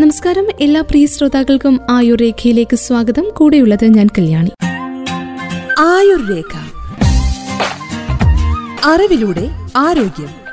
നമസ്കാരം. എല്ലാ പ്രിയ ശ്രോതാക്കൾക്കും ആയുർ രേഖയിലേക്ക് സ്വാഗതം. കൂടെയുള്ളത് ഞാൻ കല്യാണി. ആയുർരേഖ. അറിവിലൂടെ ആരോഗ്യം.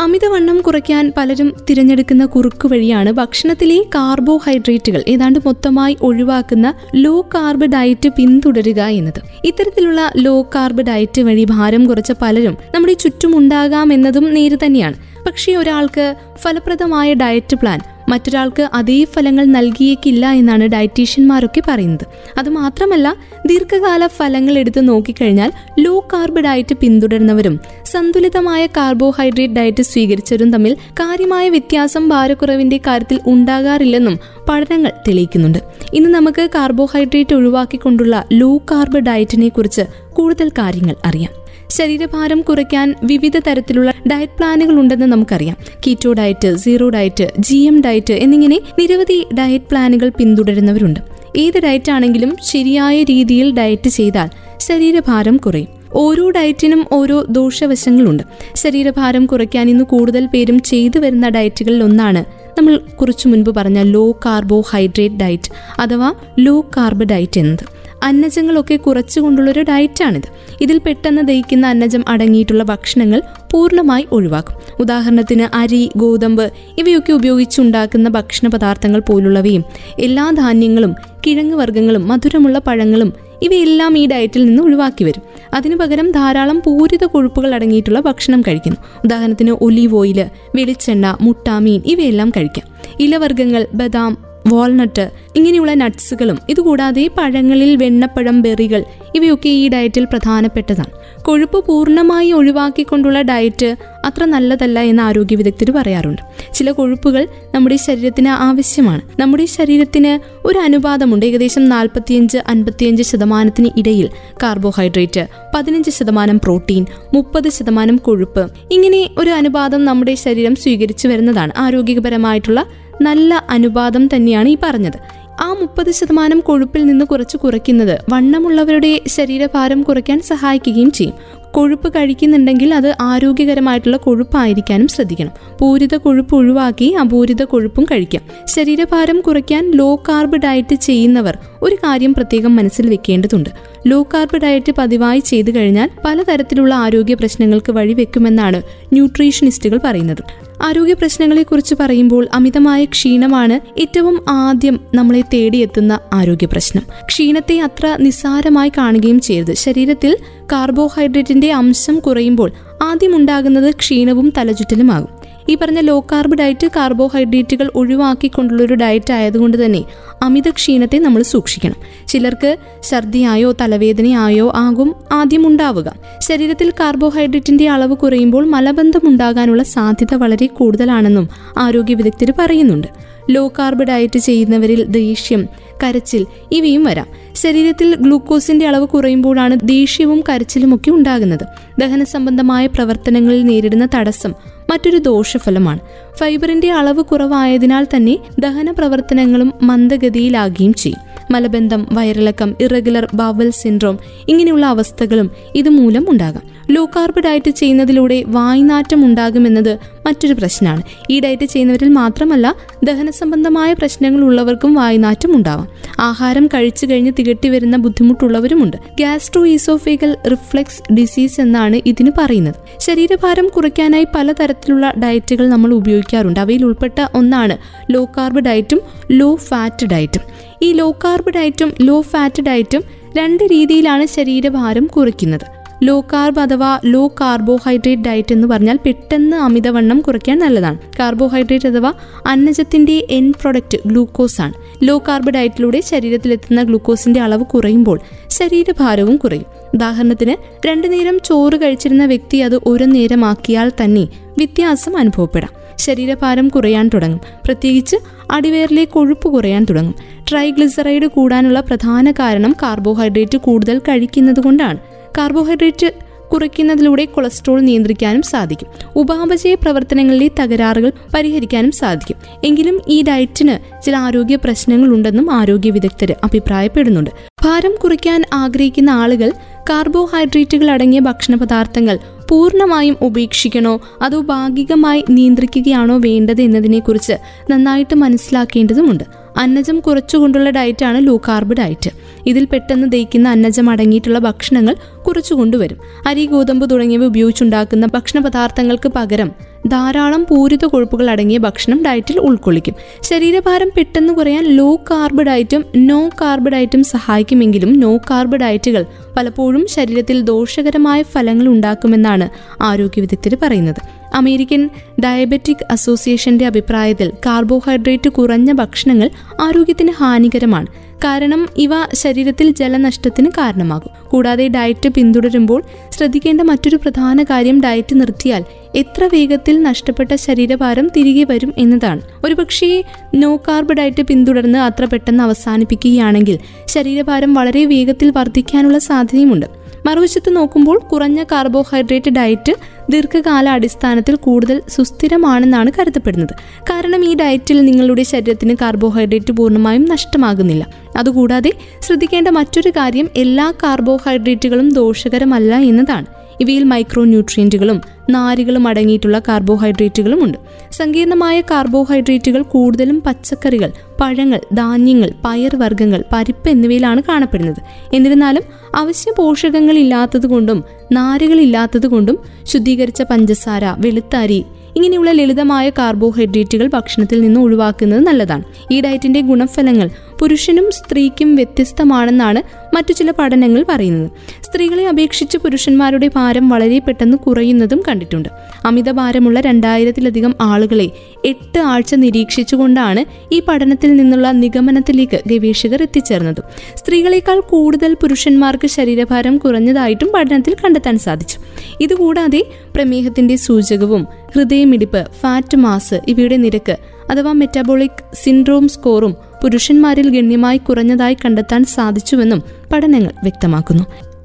അമിതവണ്ണം കുറയ്ക്കാൻ പലരും തിരഞ്ഞെടുക്കുന്ന കുറുക്കു വഴിയാണ് ഭക്ഷണത്തിലെ കാർബോഹൈഡ്രേറ്റുകൾ ഏതാണ്ട് മൊത്തമായി ഒഴിവാക്കുന്ന ലോ കാർബ് ഡയറ്റ് പിന്തുടരുക എന്നത്. ഇത്തരത്തിലുള്ള ലോ കാർബ് ഡയറ്റ് വഴി ഭാരം കുറച്ച പലരും നമ്മുടെ ചുറ്റുമുണ്ടാകാം എന്നതും നേര് തന്നെയാണ്. പക്ഷേ ഒരാൾക്ക് ഫലപ്രദമായ ഡയറ്റ് പ്ലാൻ മറ്റൊരാൾക്ക് അതേ ഫലങ്ങൾ നൽകിയേക്കില്ല എന്നാണ് ഡയറ്റീഷ്യന്മാരൊക്കെ പറയുന്നത്. അതുമാത്രമല്ല ദീർഘകാല ഫലങ്ങൾ എടുത്ത് നോക്കിക്കഴിഞ്ഞാൽ ലോ കാർബ് ഡയറ്റ് പിന്തുടരുന്നവരും സന്തുലിതമായ കാർബോഹൈഡ്രേറ്റ് ഡയറ്റ് സ്വീകരിച്ചവരും തമ്മിൽ കാര്യമായ വ്യത്യാസം ഭാരക്കുറവിന്റെ കാര്യത്തിൽ ഉണ്ടാകാറില്ലെന്നും പഠനങ്ങൾ തെളിയിക്കുന്നുണ്ട്. ഇന്ന് നമുക്ക് കാർബോഹൈഡ്രേറ്റ് ഒഴിവാക്കിക്കൊണ്ടുള്ള ലോ കാർബ് ഡയറ്റിനെ കുറിച്ച് കൂടുതൽ കാര്യങ്ങൾ അറിയാം. ശരീരഭാരം കുറയ്ക്കാൻ വിവിധ തരത്തിലുള്ള ഡയറ്റ് പ്ലാനുകൾ ഉണ്ടെന്ന് നമുക്കറിയാം. Keto diet zero diet G M diet എന്നിങ്ങനെ നിരവധി ഡയറ്റ് പ്ലാനുകൾ പിന്തുടരുന്നവരുണ്ട്. ഏത് ഡയറ്റ് ആണെങ്കിലും ശരിയായ രീതിയിൽ ഡയറ്റ് ചെയ്താൽ ശരീരഭാരം കുറയും. ഓരോ ഡയറ്റിനും ഓരോ ദോഷവശങ്ങളുണ്ട്. ശരീരഭാരം കുറയ്ക്കാൻ ഇന്ന് കൂടുതൽ പേരും ചെയ്തു വരുന്ന ഡയറ്റുകളിൽ ഒന്നാണ് നമ്മൾ കുറച്ചു മുൻപ് പറഞ്ഞ ലോ കാർബോഹൈഡ്രേറ്റ് ഡയറ്റ് അഥവാ ലോ കാർബ് ഡയറ്റ് എന്നത്. അന്നജങ്ങളൊക്കെ കുറച്ചുകൊണ്ടുള്ളൊരു ഡയറ്റാണിത്. ഇതിൽ പെട്ടെന്ന് ദഹിക്കുന്ന അന്നജം അടങ്ങിയിട്ടുള്ള ഭക്ഷണങ്ങൾ പൂർണമായി ഒഴിവാക്കും. ഉദാഹരണത്തിന് അരി ഗോതമ്പ് ഇവയൊക്കെ ഉപയോഗിച്ചുണ്ടാക്കുന്ന ഭക്ഷണ പദാർത്ഥങ്ങൾ പോലുള്ളവയും എല്ലാ ധാന്യങ്ങളും കിഴങ്ങ് വർഗങ്ങളും മധുരമുള്ള പഴങ്ങളും ഇവയെല്ലാം ഈ ഡയറ്റിൽ നിന്ന് ഒഴിവാക്കി വരും. അതിനു പകരം ധാരാളം പൂരിത കൊഴുപ്പുകൾ അടങ്ങിയിട്ടുള്ള ഭക്ഷണം കഴിക്കുന്നു. ഉദാഹരണത്തിന് ഒലീവ് ഓയിൽ വെളിച്ചെണ്ണ മുട്ടാമീൻ ഇവയെല്ലാം കഴിക്കാം. ഇലവർഗങ്ങൾ ബദാം വാൾനട്ട് ഇങ്ങനെയുള്ള നട്ട്സുകളും ഇതുകൂടാതെ പഴങ്ങളിൽ വെണ്ണപ്പഴം ബെറികൾ ഇവയൊക്കെ ഈ ഡയറ്റിൽ പ്രധാനപ്പെട്ടതാണ്. കൊഴുപ്പ് പൂർണമായി ഒഴിവാക്കിക്കൊണ്ടുള്ള ഡയറ്റ് അത്ര നല്ലതല്ല എന്ന് ആരോഗ്യ വിദഗ്ധർ പറയാറുണ്ട്. ചില കൊഴുപ്പുകൾ നമ്മുടെ ശരീരത്തിന് ആവശ്യമാണ്. നമ്മുടെ ശരീരത്തിന് ഒരു അനുപാതമുണ്ട്. ഏകദേശം നാൽപ്പത്തിയഞ്ച് അൻപത്തിയഞ്ച് ശതമാനത്തിന് ഇടയിൽ കാർബോഹൈഡ്രേറ്റ് പതിനഞ്ച് ശതമാനം പ്രോട്ടീൻ മുപ്പത് ശതമാനം കൊഴുപ്പ്. ഇങ്ങനെ ഒരു അനുപാതം നമ്മുടെ ശരീരം സ്വീകരിച്ചു വരുന്നതാണ് ആരോഗ്യപരമായിട്ടുള്ള നല്ല അനുപാതം തന്നെയാണ് ഈ പറഞ്ഞത്. ആ മുപ്പത് ശതമാനം കൊഴുപ്പിൽ നിന്ന് കുറച്ച് കുറയ്ക്കുന്നത് വണ്ണമുള്ളവരുടെ ശരീരഭാരം കുറയ്ക്കാൻ സഹായിക്കുകയും ചെയ്യും. കൊഴുപ്പ് കഴിക്കുന്നുണ്ടെങ്കിൽ അത് ആരോഗ്യകരമായിട്ടുള്ള കൊഴുപ്പായിരിക്കാനും ശ്രദ്ധിക്കണം. പൂരിത കൊഴുപ്പ് ഒഴിവാക്കി അപൂരിത കൊഴുപ്പും കഴിക്കാം. ശരീരഭാരം കുറയ്ക്കാൻ ലോ കാർബ് ഡയറ്റ് ചെയ്യുന്നവർ ഒരു കാര്യം പ്രത്യേകം മനസ്സിൽ വെക്കേണ്ടതുണ്ട്. ലോ കാർബ് ഡയറ്റ് പതിവായി ചെയ്തു കഴിഞ്ഞാൽ പലതരത്തിലുള്ള ആരോഗ്യ പ്രശ്നങ്ങൾക്ക് വഴിവെക്കുമെന്നാണ് ന്യൂട്രീഷനിസ്റ്റുകൾ പറയുന്നത്. ആരോഗ്യ പ്രശ്നങ്ങളെക്കുറിച്ച് പറയുമ്പോൾ അമിതമായ ക്ഷീണമാണ് ഏറ്റവും ആദ്യം നമ്മളെ തേടിയെത്തുന്ന ആരോഗ്യ പ്രശ്നം. ക്ഷീണത്തെ അത്ര നിസ്സാരമായി കാണുകയും ചെയ്യരുത്. ശരീരത്തിൽ കാർബോഹൈഡ്രേറ്റിന്റെ അംശം കുറയുമ്പോൾ ആദ്യം ഉണ്ടാകുന്നത് ക്ഷീണവും തലചുറ്റലുമാകും. ഈ പറഞ്ഞ ലോ കാർബ് ഡയറ്റ് കാർബോഹൈഡ്രേറ്റുകൾ ഒഴിവാക്കിക്കൊണ്ടുള്ളൊരു ഡയറ്റ് ആയതുകൊണ്ട് തന്നെ അമിത ക്ഷീണത്തെ നമ്മൾ സൂക്ഷിക്കണം. ചിലർക്ക് ഛർദിയായോ തലവേദനയായോ ആകും ആദ്യം ഉണ്ടാവുക. ശരീരത്തിൽ കാർബോഹൈഡ്രേറ്റിന്റെ അളവ് കുറയുമ്പോൾ മലബന്ധം ഉണ്ടാകാനുള്ള സാധ്യത വളരെ കൂടുതലാണെന്നും ആരോഗ്യ വിദഗ്ധർ പറയുന്നുണ്ട്. ലോ കാർബ് ഡയറ്റ് ചെയ്യുന്നവരിൽ ദേഷ്യം കരച്ചിൽ ഇവയും വരാം. ശരീരത്തിൽ ഗ്ലൂക്കോസിന്റെ അളവ് കുറയുമ്പോഴാണ് ദേഷ്യവും കരച്ചിലുമൊക്കെ ഉണ്ടാകുന്നത്. ദഹന സംബന്ധമായ പ്രവർത്തനങ്ങളിൽ നേരിടുന്ന തടസ്സം മറ്റൊരു ദോഷഫലമാണ്. ഫൈബറിന്റെ അളവ് കുറവായതിനാൽ തന്നെ ദഹന പ്രവർത്തനങ്ങളും മന്ദഗതിയിലാകുകയും ചെയ്യും. മലബന്ധം വയറിളക്കം ഇറഗുലർ ബവൽ സിൻഡ്രോം ഇങ്ങനെയുള്ള അവസ്ഥകളും ഇതുമൂലം ഉണ്ടാകാം. ലോ കാർബ് ഡയറ്റ് ചെയ്യുന്നതിലൂടെ വായ്നാറ്റം ഉണ്ടാകുമെന്നത് മറ്റൊരു പ്രശ്നമാണ്. ഈ ഡയറ്റ് ചെയ്യുന്നവരിൽ മാത്രമല്ല ദഹന സംബന്ധമായ പ്രശ്നങ്ങൾ ഉള്ളവർക്കും വായ്നാറ്റം ഉണ്ടാവാം. ആഹാരം കഴിച്ചു കഴിഞ്ഞ് തികട്ടി വരുന്ന ബുദ്ധിമുട്ടുള്ളവരുമുണ്ട്. ഗ്യാസ്ട്രോ ഈസോഫേഗൽ റിഫ്ലെക്സ് ഡിസീസ് എന്നാണ് ഇതിന് പറയുന്നത്. ശരീരഭാരം കുറയ്ക്കാനായി പലതരത്തിലുള്ള ഡയറ്റുകൾ നമ്മൾ ഉപയോഗിക്കാറുണ്ട്. അവയിൽ ഉൾപ്പെട്ട ഒന്നാണ് ലോ കാർബ് ഡയറ്റും ലോ ഫാറ്റ് ഡയറ്റും. ഈ ലോ കാർബ് ഡയറ്റും ലോ ഫാറ്റ് ഡയറ്റും രണ്ട് രീതിയിലാണ് ശരീരഭാരം കുറയ്ക്കുന്നത് ലോ കാർബ് അഥവാ ലോ കാർബോഹൈഡ്രേറ്റ് ഡയറ്റ് എന്ന് പറഞ്ഞാൽ പെട്ടെന്ന് അമിതവണ്ണം കുറയ്ക്കാൻ നല്ലതാണ്. കാർബോഹൈഡ്രേറ്റ് അഥവാ അന്നജത്തിന്റെ എൻ പ്രൊഡക്റ്റ് ഗ്ലൂക്കോസ് ആണ്. ലോ കാർബ് ഡയറ്റിലൂടെ ശരീരത്തിലെത്തുന്ന ഗ്ലൂക്കോസിന്റെ അളവ് കുറയുമ്പോൾ ശരീരഭാരവും കുറയും. ഉദാഹരണത്തിന് രണ്ടു നേരം ചോറ് കഴിച്ചിരുന്ന വ്യക്തി അത് ഒരു നേരമാക്കിയാൽ തന്നെ വ്യത്യാസം അനുഭവപ്പെടാം. ശരീരഭാരം കുറയാൻ തുടങ്ങും. പ്രത്യേകിച്ച് അടിവേറിലെ കൊഴുപ്പ് കുറയാൻ തുടങ്ങും. ട്രൈഗ്ലിസറൈഡ് കൂടാനുള്ള പ്രധാന കാരണം കാർബോഹൈഡ്രേറ്റ് കൂടുതൽ കഴിക്കുന്നത് കൊണ്ടാണ് കാർബോഹൈഡ്രേറ്റ് കുറയ്ക്കുന്നതിലൂടെ കൊളസ്ട്രോൾ നിയന്ത്രിക്കാനും സാധിക്കും. ഉപാപചയ പ്രവർത്തനങ്ങളിലെ തകരാറുകൾ പരിഹരിക്കാനും സാധിക്കും. എങ്കിലും ഈ ഡയറ്റിന് ചില ആരോഗ്യ പ്രശ്നങ്ങൾ ഉണ്ടെന്നും ആരോഗ്യ വിദഗ്ധർ അഭിപ്രായപ്പെടുന്നുണ്ട്. ഭാരം കുറയ്ക്കാൻ ആഗ്രഹിക്കുന്ന ആളുകൾ കാർബോഹൈഡ്രേറ്റുകൾ അടങ്ങിയ ഭക്ഷണ പദാർത്ഥങ്ങൾ പൂർണമായും ഉപേക്ഷിക്കണോ? അതോ ഭാഗികമായി നിയന്ത്രിക്കുകയാണോ വേണ്ടത് എന്നതിനെക്കുറിച്ച് നന്നായിട്ട് മനസ്സിലാക്കേണ്ടതുണ്ട് അന്നജം കുറച്ചുകൊണ്ടുള്ള ഡയറ്റാണ് ലോ കാർബ് ഡയറ്റ് ഇതിൽ പെട്ടെന്ന് ദഹിക്കുന്ന അന്നജം അടങ്ങിയിട്ടുള്ള ഭക്ഷണങ്ങൾ കുറച്ചു കൊണ്ടുവരും അരി ഗോതമ്പ് തുടങ്ങിയവ ഉപയോഗിച്ചുണ്ടാക്കുന്ന ഭക്ഷണ പദാർത്ഥങ്ങൾക്ക് പകരം ധാരാളം പൂരിത കൊഴുപ്പുകൾ അടങ്ങിയ ഭക്ഷണം ഡയറ്റിൽ ഉൾക്കൊള്ളിക്കും. ശരീരഭാരം പെട്ടെന്ന് കുറയാൻ ലോ കാർബ് ഡയറ്റും നോ കാർബ് ഡയറ്റും സഹായിക്കുമെങ്കിലും നോ കാർബ് ഡയറ്റുകൾ പലപ്പോഴും ശരീരത്തിൽ ദോഷകരമായ ഫലങ്ങൾ ഉണ്ടാക്കുമെന്നാണ് ആരോഗ്യ വിദഗ്ധർ പറയുന്നത്. അമേരിക്കൻ ഡയബറ്റിക് അസോസിയേഷന്റെ അഭിപ്രായത്തിൽ കാർബോഹൈഡ്രേറ്റ് കുറഞ്ഞ ഭക്ഷണങ്ങൾ ആരോഗ്യത്തിന് ഹാനികരമാണ്. കാരണം ഇവ ശരീരത്തിൽ ജലനഷ്ടത്തിന് കാരണമാകും. കൂടാതെ ഡയറ്റ് പിന്തുടരുമ്പോൾ ശ്രദ്ധിക്കേണ്ട മറ്റൊരു പ്രധാന കാര്യം ഡയറ്റ് നിർത്തിയാൽ എത്ര വേഗത്തിൽ നഷ്ടപ്പെട്ട ശരീരഭാരം തിരികെ വരും എന്നതാണ്. ഒരുപക്ഷേ നോ കാർബ് ഡയറ്റ് പിന്തുടർന്ന് അത്ര പെട്ടെന്ന് അവസാനിപ്പിക്കുകയാണെങ്കിൽ ശരീരഭാരം വളരെ വേഗത്തിൽ വർദ്ധിക്കാനുള്ള സാധ്യതയുമുണ്ട്. മറുവശത്ത് നോക്കുമ്പോൾ കുറഞ്ഞ കാർബോഹൈഡ്രേറ്റ് ഡയറ്റ് ദീർഘകാല അടിസ്ഥാനത്തിൽ കൂടുതൽ സുസ്ഥിരമാണെന്നാണ് കരുതപ്പെടുന്നത്. കാരണം ഈ ഡയറ്റിൽ നിങ്ങളുടെ ശരീരത്തിന് കാർബോഹൈഡ്രേറ്റ് പൂർണമായും നഷ്ടമാകുന്നില്ല. അതുകൂടാതെ ശ്രദ്ധിക്കേണ്ട മറ്റൊരു കാര്യം എല്ലാ കാർബോഹൈഡ്രേറ്റുകളും ദോഷകരമല്ല എന്നതാണ്. ഇവയിൽ മൈക്രോ ന്യൂട്രിയന്റുകളും നാരുകളും അടങ്ങിയിട്ടുള്ള കാർബോഹൈഡ്രേറ്റുകളും ഉണ്ട്. സങ്കീർണമായ കാർബോഹൈഡ്രേറ്റുകൾ കൂടുതലും പച്ചക്കറികൾ പഴങ്ങൾ ധാന്യങ്ങൾ പയർവർഗങ്ങൾ പരിപ്പ് എന്നിവയിലാണ് കാണപ്പെടുന്നത്. എന്നിരുന്നാലും അവശ്യ പോഷകങ്ങൾ ഇല്ലാത്തതുകൊണ്ടും നാരുകൾ ഇല്ലാത്തതുകൊണ്ടും ശുദ്ധീകരിച്ച പഞ്ചസാര വെളുത്തരി ഇങ്ങനെയുള്ള ലളിതമായ കാർബോഹൈഡ്രേറ്റുകൾ ഭക്ഷണത്തിൽ നിന്ന് ഒഴിവാക്കുന്നത് നല്ലതാണ്. ഈ ഡയറ്റിന്റെ ഗുണഫലങ്ങൾ പുരുഷനും സ്ത്രീക്കും വ്യത്യസ്തമാണെന്നാണ് മറ്റു ചില പഠനങ്ങൾ പറയുന്നത്. സ്ത്രീകളെ അപേക്ഷിച്ച് പുരുഷന്മാരുടെ ഭാരം വളരെ പെട്ടെന്ന് കുറയുന്നതും കണ്ടിട്ടുണ്ട്. അമിത ഭാരമുള്ള രണ്ടായിരത്തിലധികം ആളുകളെ എട്ട് ആഴ്ച നിരീക്ഷിച്ചുകൊണ്ടാണ് ഈ പഠനത്തിൽ നിന്നുള്ള നിഗമനത്തിലേക്ക് ഗവേഷകർ എത്തിച്ചേർന്നത്. സ്ത്രീകളെക്കാൾ കൂടുതൽ പുരുഷന്മാർക്ക് ശരീരഭാരം കുറഞ്ഞതായിട്ടും പഠനത്തിൽ കണ്ടെത്താൻ സാധിച്ചു. ഇതുകൂടാതെ പ്രമേഹത്തിന്റെ സൂചകവും ഹൃദയമിടിപ്പ് ഫാറ്റ് മാസ് ഇവയുടെ നിരക്ക് അഥവാ മെറ്റാബോളിക് സിൻഡ്രോം സ്കോറും പുരുഷന്മാരിൽ ഗണ്യമായി കുറഞ്ഞതായി കണ്ടെത്താൻ സാധിച്ചുവെന്നും പഠനങ്ങൾ വ്യക്തമാക്കുന്നു.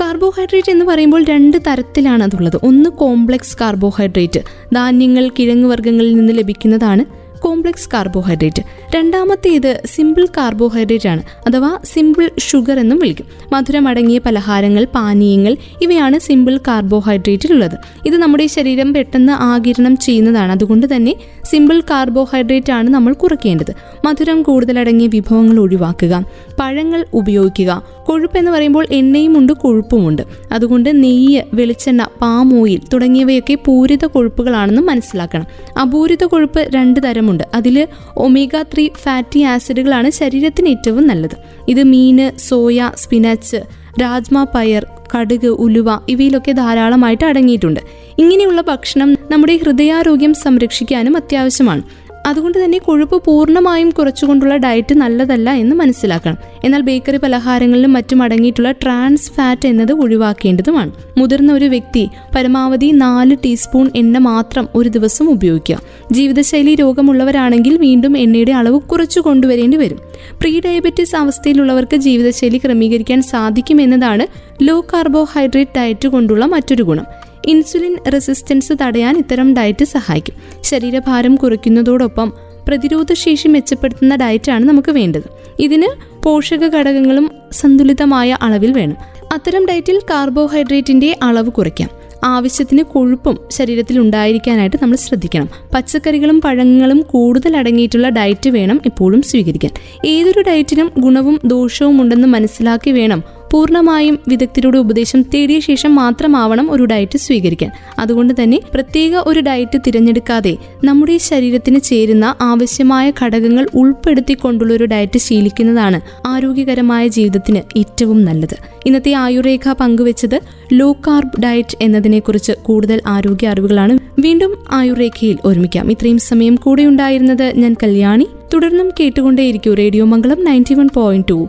കാർബോഹൈഡ്രേറ്റ് എന്ന് പറയുമ്പോൾ രണ്ട് തരത്തിലാണ് അതുള്ളത്. ഒന്ന് കോംപ്ലക്സ് കാർബോഹൈഡ്രേറ്റ് ധാന്യങ്ങൾ കിഴങ്ങ് വർഗങ്ങളിൽ നിന്ന് ലഭിക്കുന്നതാണ് കോംപ്ലക്സ് കാർബോഹൈഡ്രേറ്റ്. രണ്ടാമത്തേത് സിമ്പിൾ കാർബോഹൈഡ്രേറ്റ് ആണ് അഥവാ സിമ്പിൾ ഷുഗർ എന്നും വിളിക്കും. മധുരമടങ്ങിയ പലഹാരങ്ങൾ പാനീയങ്ങൾ ഇവയാണ് സിമ്പിൾ കാർബോഹൈഡ്രേറ്റിലുള്ളത്. ഇത് നമ്മുടെ ശരീരം പെട്ടെന്ന് ആകിരണം ചെയ്യുന്നതാണ്. അതുകൊണ്ട് തന്നെ സിമ്പിൾ കാർബോഹൈഡ്രേറ്റ് ആണ് നമ്മൾ കുറയ്ക്കേണ്ടത്. മധുരം കൂടുതലടങ്ങിയ വിഭവങ്ങൾ ഒഴിവാക്കുക പഴങ്ങൾ ഉപയോഗിക്കുക. കൊഴുപ്പ് എന്ന് പറയുമ്പോൾ എണ്ണയും എണ്ണയുമുണ്ട് കൊഴുപ്പുമുണ്ട് അതുകൊണ്ട് നെയ്യ് വെളിച്ചെണ്ണ പാമോയിൽ തുടങ്ങിയവയൊക്കെ പൂരിത കൊഴുപ്പുകളാണെന്ന് മനസ്സിലാക്കണം. അപൂരിത കൊഴുപ്പ് രണ്ട് തരമുണ്ട് അതിൽ ഒമേഗ ത്രീ ഫാറ്റി ആസിഡുകളാണ് ശരീരത്തിന് ഏറ്റവും നല്ലത്. ഇത് മീൻ സോയ സ്പിനച്ച് രാജ്മ പയർ കടുക് ഉലുവ ഇവയിലൊക്കെ ധാരാളമായിട്ട് അടങ്ങിയിട്ടുണ്ട്. ഇങ്ങനെയുള്ള ഭക്ഷണം നമ്മുടെ ഹൃദയാരോഗ്യം സംരക്ഷിക്കാനും അത്യാവശ്യമാണ്. അതുകൊണ്ട് തന്നെ കൊഴുപ്പ് പൂർണമായും കുറച്ചുകൊണ്ടുള്ള ഡയറ്റ് നല്ലതല്ല എന്ന് മനസ്സിലാക്കണം. എന്നാൽ ബേക്കറി പലഹാരങ്ങളിലും മറ്റും അടങ്ങിയിട്ടുള്ള ട്രാൻസ് ഫാറ്റ് എന്നത് ഒഴിവാക്കേണ്ടതുമാണ്. മുതിർന്ന ഒരു വ്യക്തി പരമാവധി നാല് ടീസ്പൂൺ എണ്ണ മാത്രം ഒരു ദിവസം ഉപയോഗിക്കുക. ജീവിതശൈലി രോഗമുള്ളവരാണെങ്കിൽ വീണ്ടും എണ്ണയുടെ അളവ് കുറച്ചു കൊണ്ടുവരേണ്ടി വരും. പ്രീ ഡയബറ്റിസ് അവസ്ഥയിലുള്ളവർക്ക് ജീവിതശൈലി ക്രമീകരിക്കാൻ സാധിക്കുമെന്നതാണ് ലോ കാർബോഹൈഡ്രേറ്റ് ഡയറ്റ് കൊണ്ടുള്ള മറ്റൊരു ഗുണം. ഇൻസുലിൻ റെസിസ്റ്റൻസ് തടയാൻ ഇത്തരം ഡയറ്റ് സഹായിക്കും. ശരീരഭാരം കുറയ്ക്കുന്നതോടൊപ്പം പ്രതിരോധശേഷി മെച്ചപ്പെടുത്തുന്ന ഡയറ്റാണ് നമുക്ക് വേണ്ടത്. ഇതിന് പോഷക ഘടകങ്ങളും സന്തുലിതമായ അളവിൽ വേണം. അത്തരം ഡയറ്റിൽ കാർബോഹൈഡ്രേറ്റിന്റെ അളവ് കുറയ്ക്കാം. ആവശ്യത്തിന് കൊഴുപ്പും ശരീരത്തിൽ ഉണ്ടായിരിക്കാനായിട്ട് നമ്മൾ ശ്രദ്ധിക്കണം. പച്ചക്കറികളും പഴങ്ങളും കൂടുതൽ അടങ്ങിയിട്ടുള്ള ഡയറ്റ് വേണം എപ്പോഴും സ്വീകരിക്കാൻ. ഏതൊരു ഡയറ്റിനും ഗുണവും ദോഷവും ഉണ്ടെന്ന് മനസ്സിലാക്കി വേണം പൂർണമായും വിദഗ്ധരുടെ ഉപദേശം തേടിയ ശേഷം മാത്രമാവണം ഒരു ഡയറ്റ് സ്വീകരിക്കാൻ. അതുകൊണ്ട് തന്നെ പ്രത്യേക ഒരു ഡയറ്റ് തിരഞ്ഞെടുക്കാതെ നമ്മുടെ ശരീരത്തിന് ചേരുന്ന ആവശ്യമായ ഘടകങ്ങൾ ഉൾപ്പെടുത്തിക്കൊണ്ടുള്ള ഒരു ഡയറ്റ് ശീലിക്കുന്നതാണ് ആരോഗ്യകരമായ ജീവിതത്തിന് ഏറ്റവും നല്ലത്. ഇന്നത്തെ ആയുർരേഖ പങ്കുവച്ചത് ലോ കാർബ് ഡയറ്റ് എന്നതിനെക്കുറിച്ച് കൂടുതൽ ആരോഗ്യ അറിവുകളാണ് വീണ്ടും ആയുർരേഖയിൽ ഒരുമിക്കാം. ഇത്രയും സമയം കൂടെ ഉണ്ടായിരുന്നത് ഞാൻ കല്യാണി. തുടർന്നും കേട്ടുകൊണ്ടേയിരിക്കും. Radio Mangalam ninety one point two